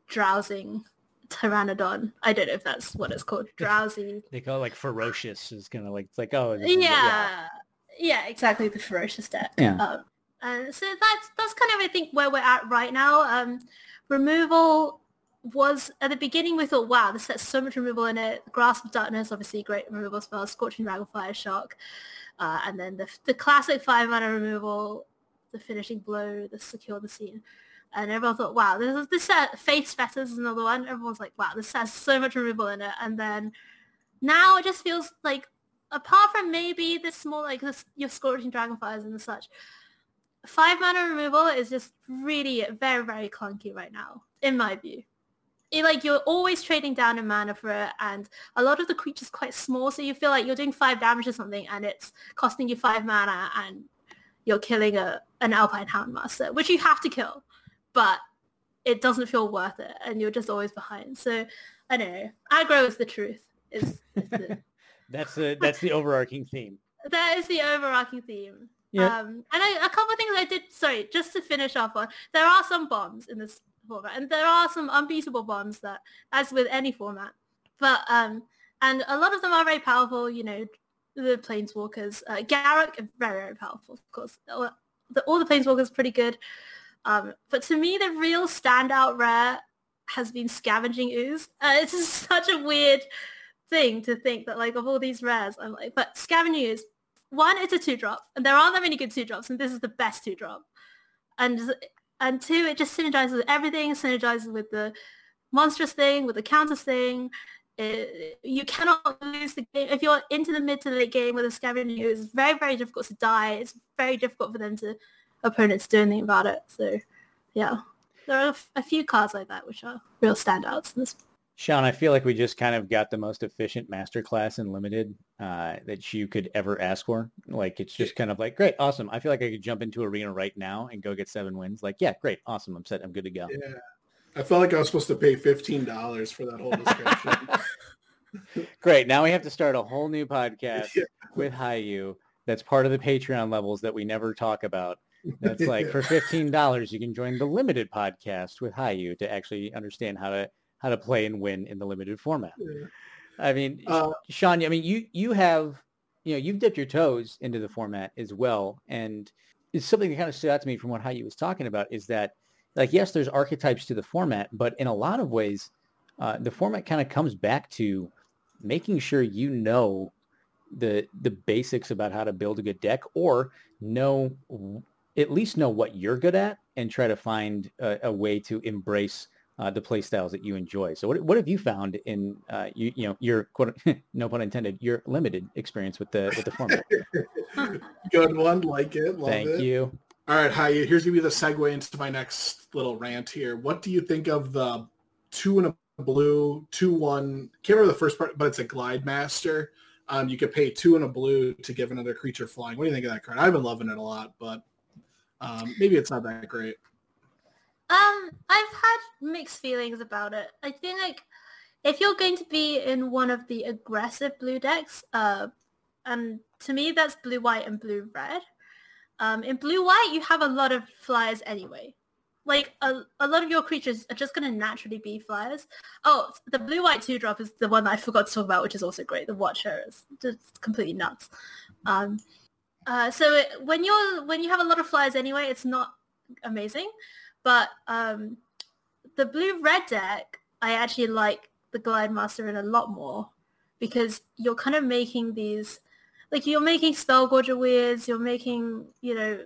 drowsing tyrannodon. I don't know if that's what it's called. Drowsy. they call it like ferocious. Is gonna like it's like oh yeah. yeah, yeah, exactly the ferocious deck. Yeah. Um, and so that's that's kind of I think where we're at right now. Um, removal was at the beginning we thought, wow, this has so much removal in it. Grasp of Darkness, obviously great removal spell, Scorching Dragonfire Shock, uh, and then the the classic five mana removal, the finishing blow, the secure the scene. And everyone thought, wow, this is this set Faith's Fetters is another one. Everyone's like, wow, this has so much removal in it. And then now it just feels like apart from maybe the small like this, your Scorching Dragonfires and such, five mana removal is just really very, very clunky right now, in my view. It, like you're always trading down in mana for it and a lot of the creatures quite small so you feel like you're doing five damage or something and it's costing you five mana and you're killing a an alpine houndmaster which you have to kill but it doesn't feel worth it and you're just always behind so i don't know aggro is the truth is, is the... <laughs> that's the that's the overarching theme <laughs> that is the overarching theme yeah. Um, and I, a couple of things I did, sorry, just to finish off on, there are some bombs in this format, and there are some unbeatable bombs that, as with any format, but um, and a lot of them are very powerful. You know, the planeswalkers, uh, Garruk, very very powerful, of course. All the, all the planeswalkers pretty good, um, but to me, the real standout rare has been Scavenging Ooze. Uh, it's <laughs> such a weird thing to think that like of all these rares, I'm like, but Scavenging Ooze one, it's a two drop, and there aren't that many good two drops, and this is the best two drop. And and two, it just synergizes with everything. Synergizes with the monstrous thing, with the counters thing. It, you cannot lose the game if you're into the mid to late game with a scavenging. It's very very difficult to die. It's very difficult for them to opponents do anything about it. So yeah, there are a few cards like that which are real standouts in this Sean, I feel like we just kind of got the most efficient masterclass in limited uh, that you could ever ask for. Like it's just kind of like, great, awesome. I feel like I could jump into arena right now and go get seven wins. Like, yeah, great, awesome. I'm set. I'm good to go. Yeah, I felt like I was supposed to pay fifteen dollars for that whole description. <laughs> great. Now we have to start a whole new podcast yeah. with Hayu. That's part of the Patreon levels that we never talk about. That's <laughs> like for fifteen dollars, you can join the limited podcast with Hayu to actually understand how to how to play and win in the limited format. Yeah. I mean, uh, Sean, I mean, you you have you know you've dipped your toes into the format as well, and it's something that kind of stood out to me from what Hayu was talking about is that like yes, there's archetypes to the format, but in a lot of ways, uh, the format kind of comes back to making sure you know the the basics about how to build a good deck or know at least know what you're good at and try to find a, a way to embrace uh, the play styles that you enjoy. So what, what have you found in uh, you, you know your quote <laughs> no pun intended your limited experience with the with the format? <laughs> Good one, like it. Love Thank it. you. All right, hi. Here's gonna be the segue into my next little rant here. What do you think of the two and a blue, two one? Can't remember the first part, but it's a glide master. Um, you could pay two and a blue to give another creature flying. What do you think of that card? I've been loving it a lot, but um, maybe it's not that great. Um, I've had mixed feelings about it. I think like if you're going to be in one of the aggressive blue decks, uh, and to me that's blue white and blue red. Um, in blue white you have a lot of flyers anyway. Like a, a lot of your creatures are just going to naturally be flyers. Oh, the blue white two drop is the one I forgot to talk about, which is also great. The Watcher is just completely nuts. Um, uh, so it, when you're when you have a lot of flyers anyway, it's not amazing. But um, the blue red deck, I actually like the Glide Master in a lot more because you're kind of making these, like you're making Spellgorger Weirds, you're making, you know,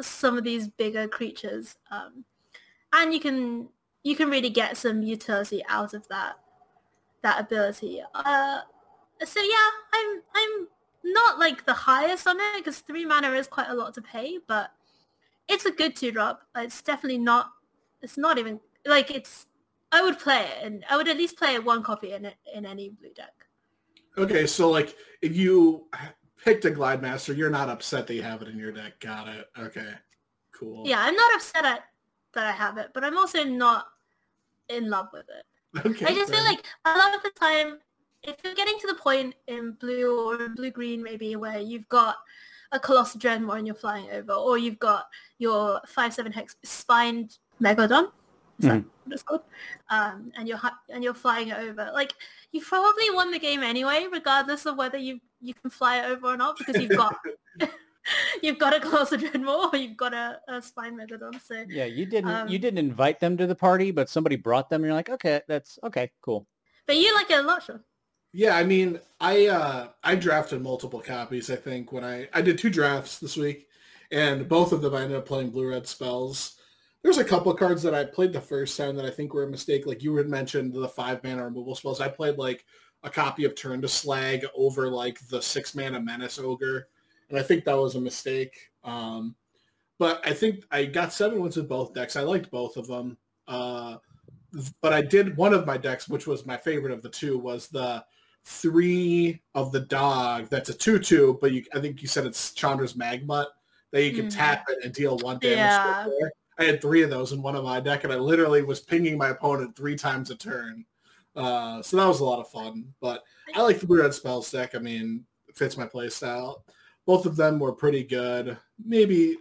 some of these bigger creatures. Um, and you can you can really get some utility out of that that ability. Uh, so yeah, I'm I'm not like the highest on it because three mana is quite a lot to pay, but it's a good two drop. It's definitely not. It's not even like it's. I would play it, and I would at least play one copy in it in any blue deck. Okay, so like if you picked a Glide Master, you're not upset that you have it in your deck. Got it. Okay, cool. Yeah, I'm not upset at that I have it, but I'm also not in love with it. Okay, I just feel like a lot of the time, if you're getting to the point in blue or in blue green maybe where you've got a Colossal Dreadmaw and you're flying over, or you've got your 5-7 hex spined Megalodon. Is that mm. what it's called? Um, and you're and you're flying it over. Like you probably won the game anyway, regardless of whether you you can fly it over or not, because you've got <laughs> <laughs> you've got a Colossal Dreadmaw or you've got a, a Spine Megalodon. So yeah, you didn't um, you didn't invite them to the party, but somebody brought them. and You're like, okay, that's okay, cool. But you like it a lot, Sean. Yeah, I mean, I uh, I drafted multiple copies. I think when I I did two drafts this week, and both of them I ended up playing blue red spells. There's a couple of cards that I played the first time that I think were a mistake. Like you had mentioned the five mana removal spells. I played like a copy of Turn to Slag over like the six mana Menace Ogre, and I think that was a mistake. Um, but I think I got seven wins with both decks. I liked both of them. Uh, but I did one of my decks, which was my favorite of the two, was the three of the dog. That's a two-two, but you, I think you said it's Chandra's Magmutt that you can mm-hmm. tap it and deal one damage. Yeah. I had three of those in one of my deck, and I literally was pinging my opponent three times a turn. Uh, so that was a lot of fun. But I like the blue red spells deck. I mean, it fits my play style. Both of them were pretty good. Maybe,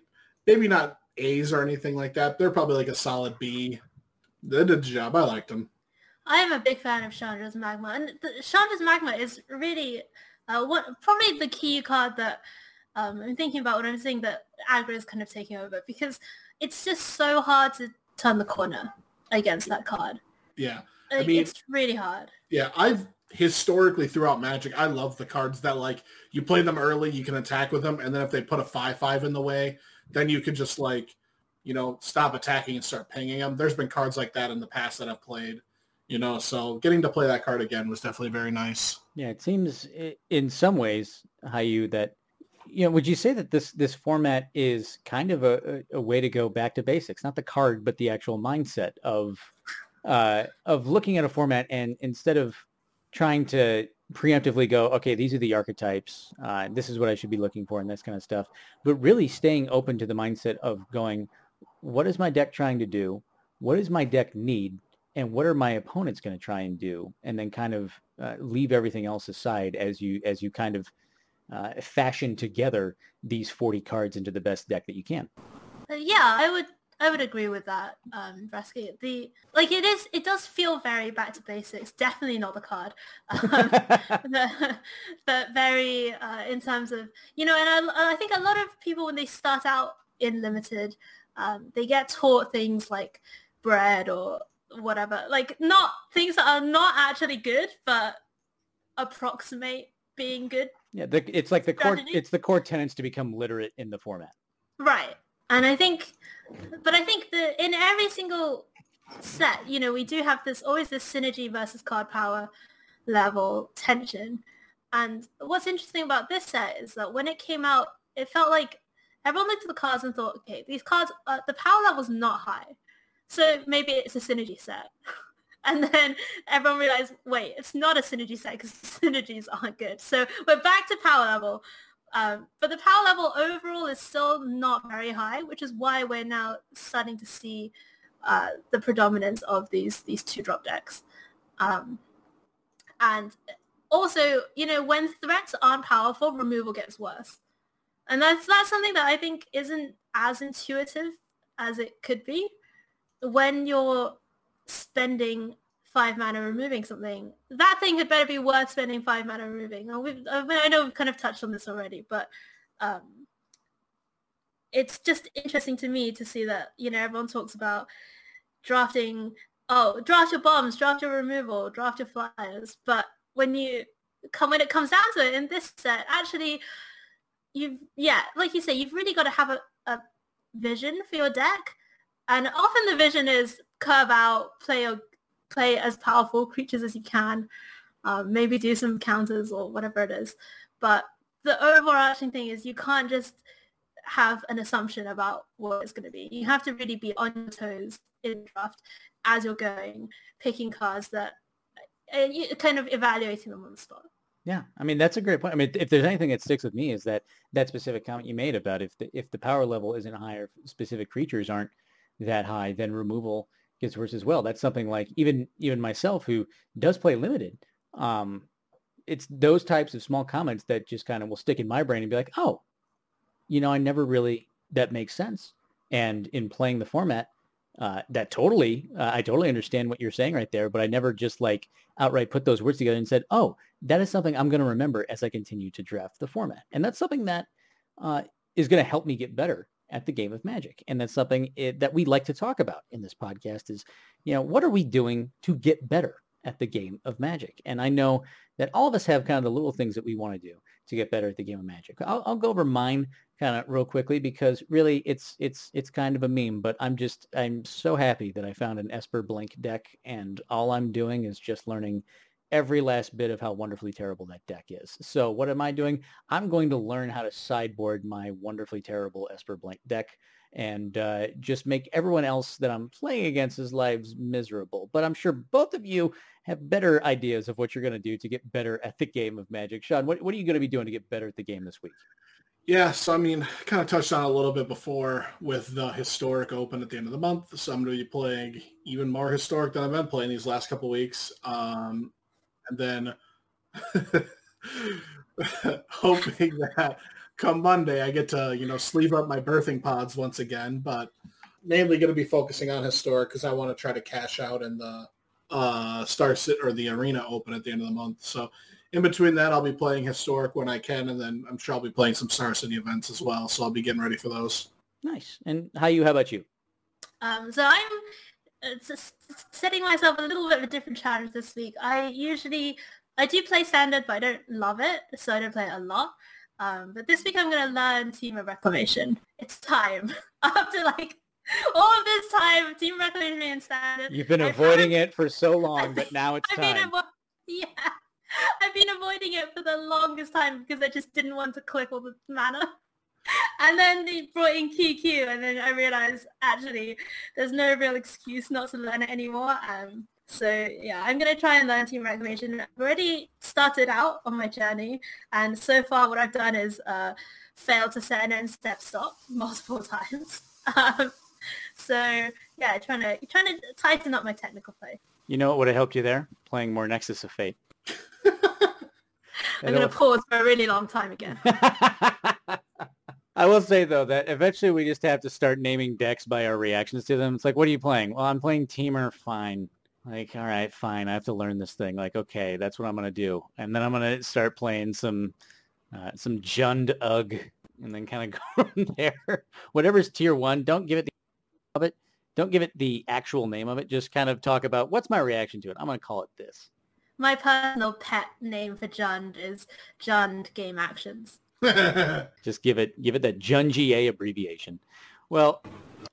maybe not A's or anything like that. They're probably like a solid B. They did the job. I liked them. I am a big fan of Chandra's Magmutt, and the, Chandra's Magmutt is really uh, what probably the key card that um, I'm thinking about when I'm saying that aggro is kind of taking over because it's just so hard to turn the corner against that card. Yeah, I mean, it's really hard. Yeah, I've historically throughout Magic, I love the cards that like you play them early, you can attack with them, and then if they put a five five in the way, then you can just like you know stop attacking and start pinging them. There's been cards like that in the past that I've played you know so getting to play that card again was definitely very nice yeah it seems in some ways you that you know would you say that this this format is kind of a, a way to go back to basics? Not the card but the actual mindset of uh, of looking at a format and instead of trying to preemptively go okay these are the archetypes uh, this is what i should be looking for and this kind of stuff but really staying open to the mindset of going what is my deck trying to do? What does my deck need? And what are my opponents going to try and do? And then kind of uh, leave everything else aside as you as you kind of uh, fashion together these 40 cards into the best deck that you can uh, yeah i would i would agree with that um Bresky. the like it is it does feel very back to basics definitely not the card <laughs> um, <laughs> but, but very uh, in terms of you know and I, I think a lot of people when they start out in limited um, they get taught things like bread or whatever. Like not things that are not actually good, but approximate being good. Yeah, the, it's like the core. It's the core tenets to become literate in the format. Right, and I think, but I think that in every single set, you know, we do have this always this synergy versus card power level tension. And what's interesting about this set is that when it came out, it felt like everyone looked at the cards and thought, okay, these cards, uh, the power level's not high. So maybe it's a synergy set. <laughs> <laughs> And then everyone realized, wait, it's not a synergy set because <laughs> synergies aren't good. So we're back to power level. Um, but the power level overall is still not very high, which is why we're now starting to see uh, the predominance of these these two drop decks. Um, and also, you know, when threats aren't powerful, removal gets worse. And that's that's something that I think isn't as intuitive as it could be when you're spending five mana removing something, that thing had better be worth spending five mana removing. I know we've kind of touched on this already, but um, it's just interesting to me to see that, you know, everyone talks about drafting, oh, draft your bombs, draft your removal, draft your flyers. But when you come, when it comes down to it in this set, actually, you've, yeah, like you say, you've really got to have a, a vision for your deck and often the vision is curve out, play your, play as powerful creatures as you can, um, maybe do some counters or whatever it is. But the overarching thing is you can't just have an assumption about what it's going to be. You have to really be on your toes in draft as you're going, picking cards that and you kind of evaluating them on the spot. Yeah, I mean that's a great point. I mean, if there's anything that sticks with me is that that specific comment you made about if the if the power level isn't higher, specific creatures aren't that high, then removal gets worse as well. That's something like even even myself who does play limited. Um, it's those types of small comments that just kind of will stick in my brain and be like, oh, you know, I never really, that makes sense. And in playing the format, uh, that totally, uh, I totally understand what you're saying right there, but I never just like outright put those words together and said, oh, that is something I'm going to remember as I continue to draft the format. And that's something that uh, is going to help me get better at the game of magic. And that's something it, that we like to talk about in this podcast is, you know, what are we doing to get better at the game of magic? And I know that all of us have kind of the little things that we want to do to get better at the game of magic. I'll, I'll go over mine kind of real quickly because really it's it's it's kind of a meme, but I'm just I'm so happy that I found an Esper Blank deck and all I'm doing is just learning every last bit of how wonderfully terrible that deck is. So what am I doing? I'm going to learn how to sideboard my wonderfully terrible Esper Blank deck and uh, just make everyone else that I'm playing against's lives miserable. But I'm sure both of you have better ideas of what you're going to do to get better at the game of Magic. Sean, what, what are you going to be doing to get better at the game this week? Yeah, so I mean, kind of touched on a little bit before with the historic open at the end of the month. So I'm going to be playing even more historic than I've been playing these last couple weeks. Um, and then <laughs> hoping that come Monday I get to you know sleeve up my birthing pods once again, but mainly going to be focusing on historic because I want to try to cash out in the uh, Star City or the Arena Open at the end of the month. So in between that, I'll be playing historic when I can, and then I'm sure I'll be playing some Star City events as well. So I'll be getting ready for those. Nice. And Hayu? How about you? Um, so I'm just setting myself a little bit of a different challenge this week. I usually I do play standard, but I don't love it, so I don't play it a lot. Um, but this week I'm going to learn Temur Reclamation. It's time. <laughs> After like all of this time, Temur Reclamation and standard. You've been avoiding it for so <laughs> long, but now it's I've time. Yeah. <laughs> I've been avoiding it for the longest time because I just didn't want to click all the mana and then they brought in QQ, and then I realized actually there's no real excuse not to learn it anymore. Um, so yeah, I'm gonna try and learn Temur reclamation. I've already started out on my journey, and so far what I've done is uh, fail to set an end step stop <laughs> multiple times. Um, so yeah, trying to trying to tighten up my technical play. You know what would have helped you there? Playing more Nexus of Fate. <laughs> I'm gonna pause for a really long time again. <laughs> I will say though that eventually we just have to start naming decks by our reactions to them. It's like, what are you playing? Well, I'm playing Temur. Fine. Like, all right, fine. I have to learn this thing. Like, okay, that's what I'm gonna do, and then I'm gonna start playing some uh, some Jund Ugg, and then kind of <laughs> go from there. Whatever's tier one, don't give it the of it. Don't give it the actual name of it. Just kind of talk about what's my reaction to it. I'm gonna call it this. My personal pet name for Jund is Jund Game Actions. <laughs> Just give it give it that Jungia abbreviation. Well,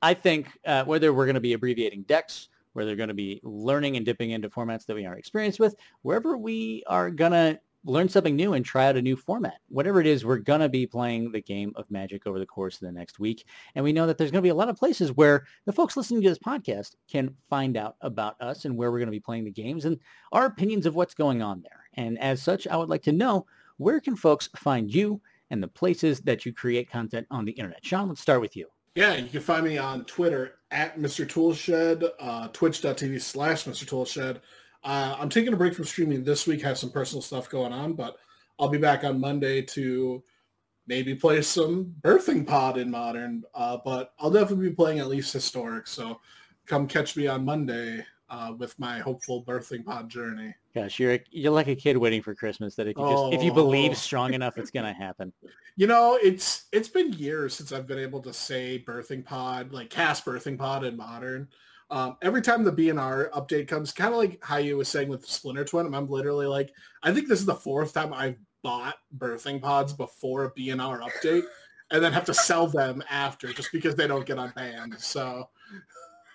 I think uh, whether we're going to be abbreviating decks, whether they're going to be learning and dipping into formats that we aren't experienced with, wherever we are going to learn something new and try out a new format. Whatever it is, we're going to be playing the game of Magic over the course of the next week. And we know that there's going to be a lot of places where the folks listening to this podcast can find out about us and where we're going to be playing the games and our opinions of what's going on there. And as such, I would like to know where can folks find you and the places that you create content on the internet. Sean, let's start with you. Yeah, you can find me on Twitter at Mr. Toolshed, uh, twitch.tv slash Mr. Toolshed. Uh, I'm taking a break from streaming this week, have some personal stuff going on, but I'll be back on Monday to maybe play some Birthing Pod in Modern, uh, but I'll definitely be playing at least Historic, so come catch me on Monday uh, with my hopeful birthing pod journey. Gosh, you're a, you're like a kid waiting for Christmas. That if you just oh. if you believe oh. strong enough, it's gonna <laughs> happen. You know, it's it's been years since I've been able to say birthing pod, like cast birthing pod in modern. Um, every time the BNR update comes, kind of like Hayu was saying with Splinter Twin, I'm literally like, I think this is the fourth time I've bought birthing pods before a BNR update, and then have to sell them after just because they don't get unbanned. So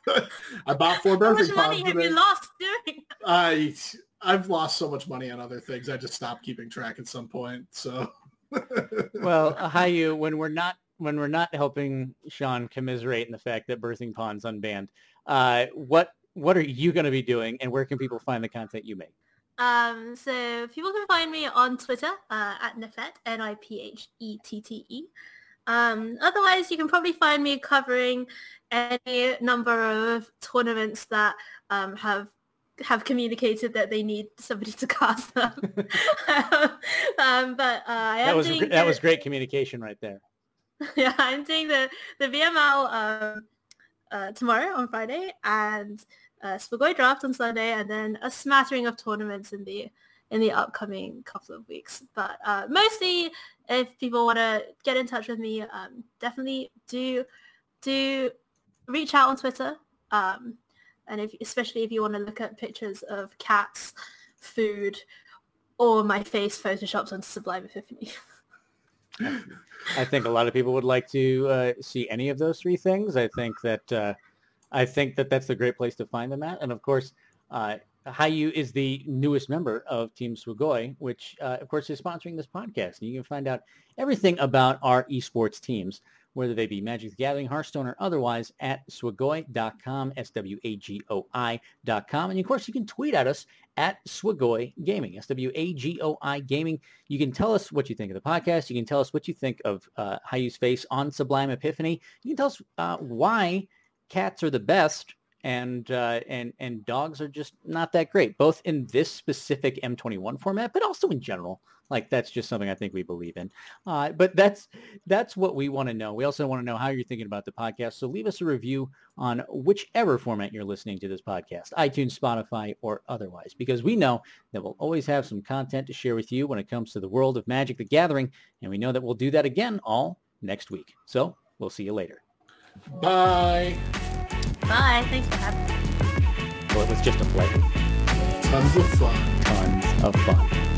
<laughs> I bought four birthing How much money have you lost doing? I I've lost so much money on other things. I just stopped keeping track at some point. So <laughs> well, Hayu when we're not when we're not helping Sean commiserate in the fact that birthing pod's unbanned, uh, what what are you going to be doing, and where can people find the content you make? Um, so people can find me on Twitter uh, at Niphette, N-I-P-H-E-T-T-E. Um, otherwise, you can probably find me covering any number of tournaments that um, have have communicated that they need somebody to cast them. <laughs> <laughs> um, but uh, that was that was great communication right there. <laughs> yeah, I'm doing the the VML um, uh, tomorrow on Friday and uh, Swagoi draft on Sunday, and then a smattering of tournaments in the in the upcoming couple of weeks. But uh, mostly, if people want to get in touch with me, um, definitely do do reach out on Twitter. Um, and if, especially if you want to look at pictures of cats, food, or my face photoshopped onto Sublime Epiphany. <laughs> I think a lot of people would like to uh, see any of those three things. I think that uh, I think that that's a great place to find them at. And of course, uh, Hayu is the newest member of Team Swagoi, which uh, of course is sponsoring this podcast. And you can find out everything about our esports teams whether they be Magic the Gathering, Hearthstone, or otherwise, at swagoi.com, S-W-A-G-O-I.com. And of course, you can tweet at us at Swagoi Gaming, S-W-A-G-O-I Gaming. You can tell us what you think of the podcast. You can tell us what you think of uh, Hayu's face on Sublime Epiphany. You can tell us uh, why cats are the best and uh, and and dogs are just not that great, both in this specific M21 format, but also in general. Like that's just something I think we believe in. Uh, but that's that's what we want to know. We also want to know how you're thinking about the podcast. So leave us a review on whichever format you're listening to this podcast, iTunes, Spotify, or otherwise, because we know that we'll always have some content to share with you when it comes to the world of Magic the Gathering, and we know that we'll do that again all next week. So we'll see you later. Bye. Bye. Thanks for having me. Well, it was just a pleasure. Tons of fun. Tons of fun.